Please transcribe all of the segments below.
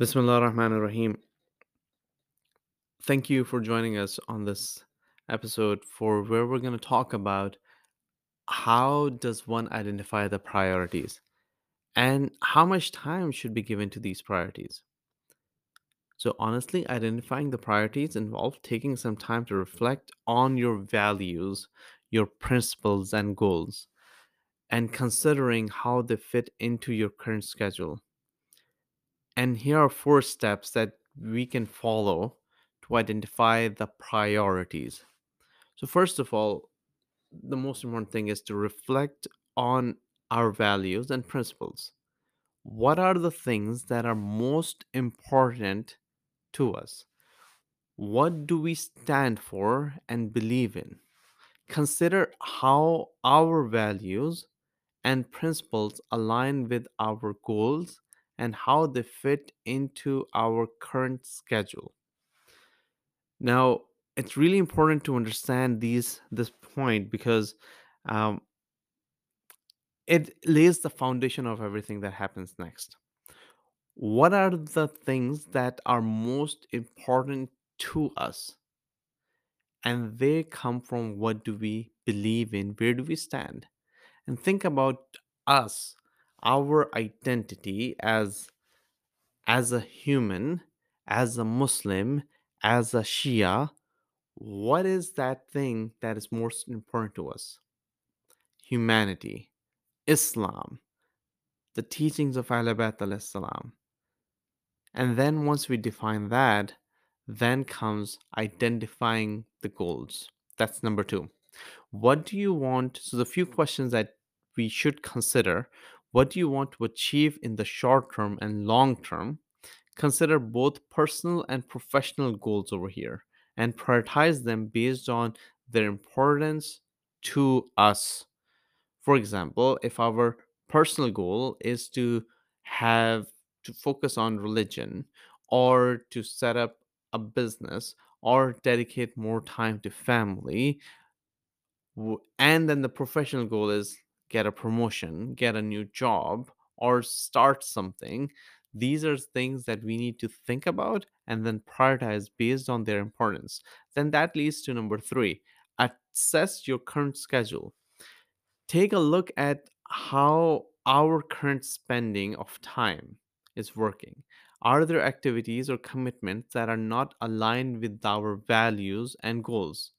Bismillah ar-Rahman ar-Rahim. Thank you for joining us on this episode for where we're going to talk about how does one identify the priorities and how much time should be given to these priorities. So honestly, identifying the priorities involves taking some time to reflect on your values, your principles and goals and considering how they fit into your current schedule. And here are four steps that we can follow to identify the priorities. So, first of all, the most important thing is to reflect on our values and principles. What are the things that are most important to us? What do we stand for and believe in? Consider how our values and principles align with our goals and how they fit into our current schedule. Now, it's really important to understand these this point because um, it lays the foundation of everything that happens next. What are the things that are most important to us? And they come from what do we believe in? Where do we stand? And think about us, our identity as as a human, as a Muslim, as a Shia, what is that thing that is most important to us? Humanity, Islam, the teachings of Ahlul Bayt salam. And then once we define that, then comes identifying the goals. That's number two. What do you want? So, the few questions that we should consider what do you want to achieve in the short term and long term? Consider both personal and professional goals over here and prioritize them based on their importance to us. For example, if our personal goal is to have to focus on religion or to set up a business or dedicate more time to family, and then the professional goal is get a promotion, get a new job, or start something. These are things that we need to think about and then prioritize based on their importance. Then that leads to number three assess your current schedule. Take a look at how our current spending of time is working. Are there activities or commitments that are not aligned with our values and goals?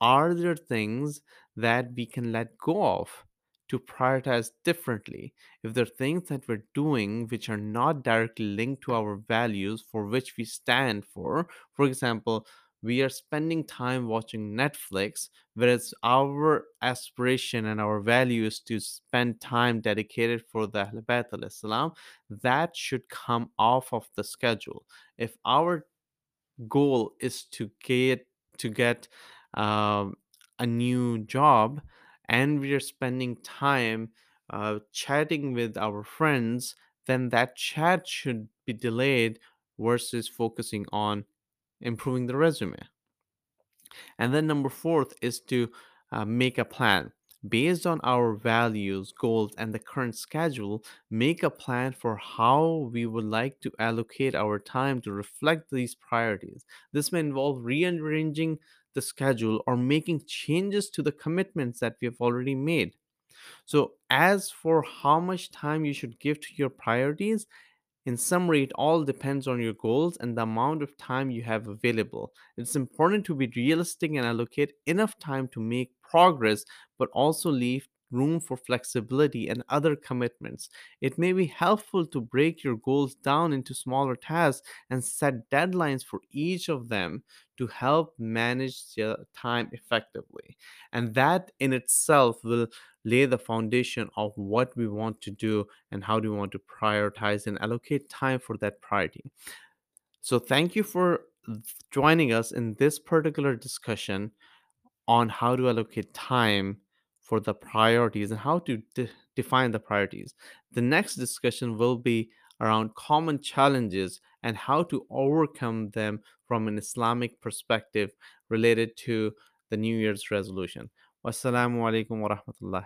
Are there things that we can let go of to prioritize differently? If there are things that we're doing which are not directly linked to our values for which we stand for, for example, we are spending time watching Netflix, whereas our aspiration and our value is to spend time dedicated for the Bayt alayhi salam, that should come off of the schedule. If our goal is to get to get um, a new job and we are spending time uh, chatting with our friends then that chat should be delayed versus focusing on improving the resume and then number fourth is to uh, make a plan. Based on our values, goals, and the current schedule, make a plan for how we would like to allocate our time to reflect these priorities. This may involve rearranging the schedule or making changes to the commitments that we have already made. So, as for how much time you should give to your priorities, in summary, it all depends on your goals and the amount of time you have available. It's important to be realistic and allocate enough time to make progress, but also leave room for flexibility and other commitments. It may be helpful to break your goals down into smaller tasks and set deadlines for each of them to help manage your time effectively. And that in itself will lay the foundation of what we want to do and how do we want to prioritize and allocate time for that priority. So, thank you for joining us in this particular discussion on how to allocate time for the priorities and how to de- define the priorities. The next discussion will be around common challenges and how to overcome them from an Islamic perspective related to the New Year's resolution. Wassalamu alaikum wa rahmatullahi